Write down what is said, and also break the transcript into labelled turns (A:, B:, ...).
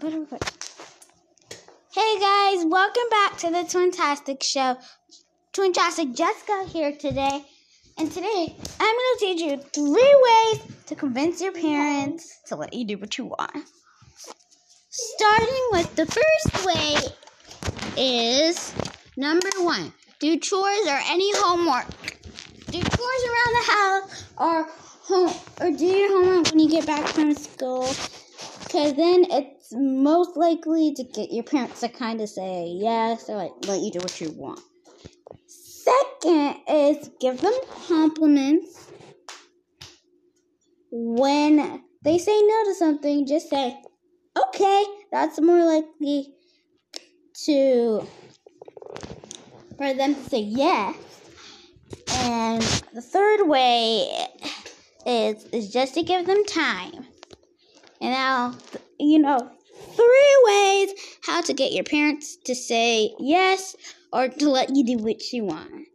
A: Hey guys, welcome back to the Twintastic Show. Twintastic Jessica here today. And today I'm going to teach you three ways to convince your parents to let you do what you want. Starting with the first way is number one do chores or any homework. Do chores around the house or home or do your homework when you get back from school because then it's most likely to get your parents to kind of say yes or like let you do what you want. Second is give them compliments. When they say no to something, just say, okay, that's more likely to for them to say yes. And the third way is is just to give them time. And now, you know, three ways how to get your parents to say yes or to let you do what you want.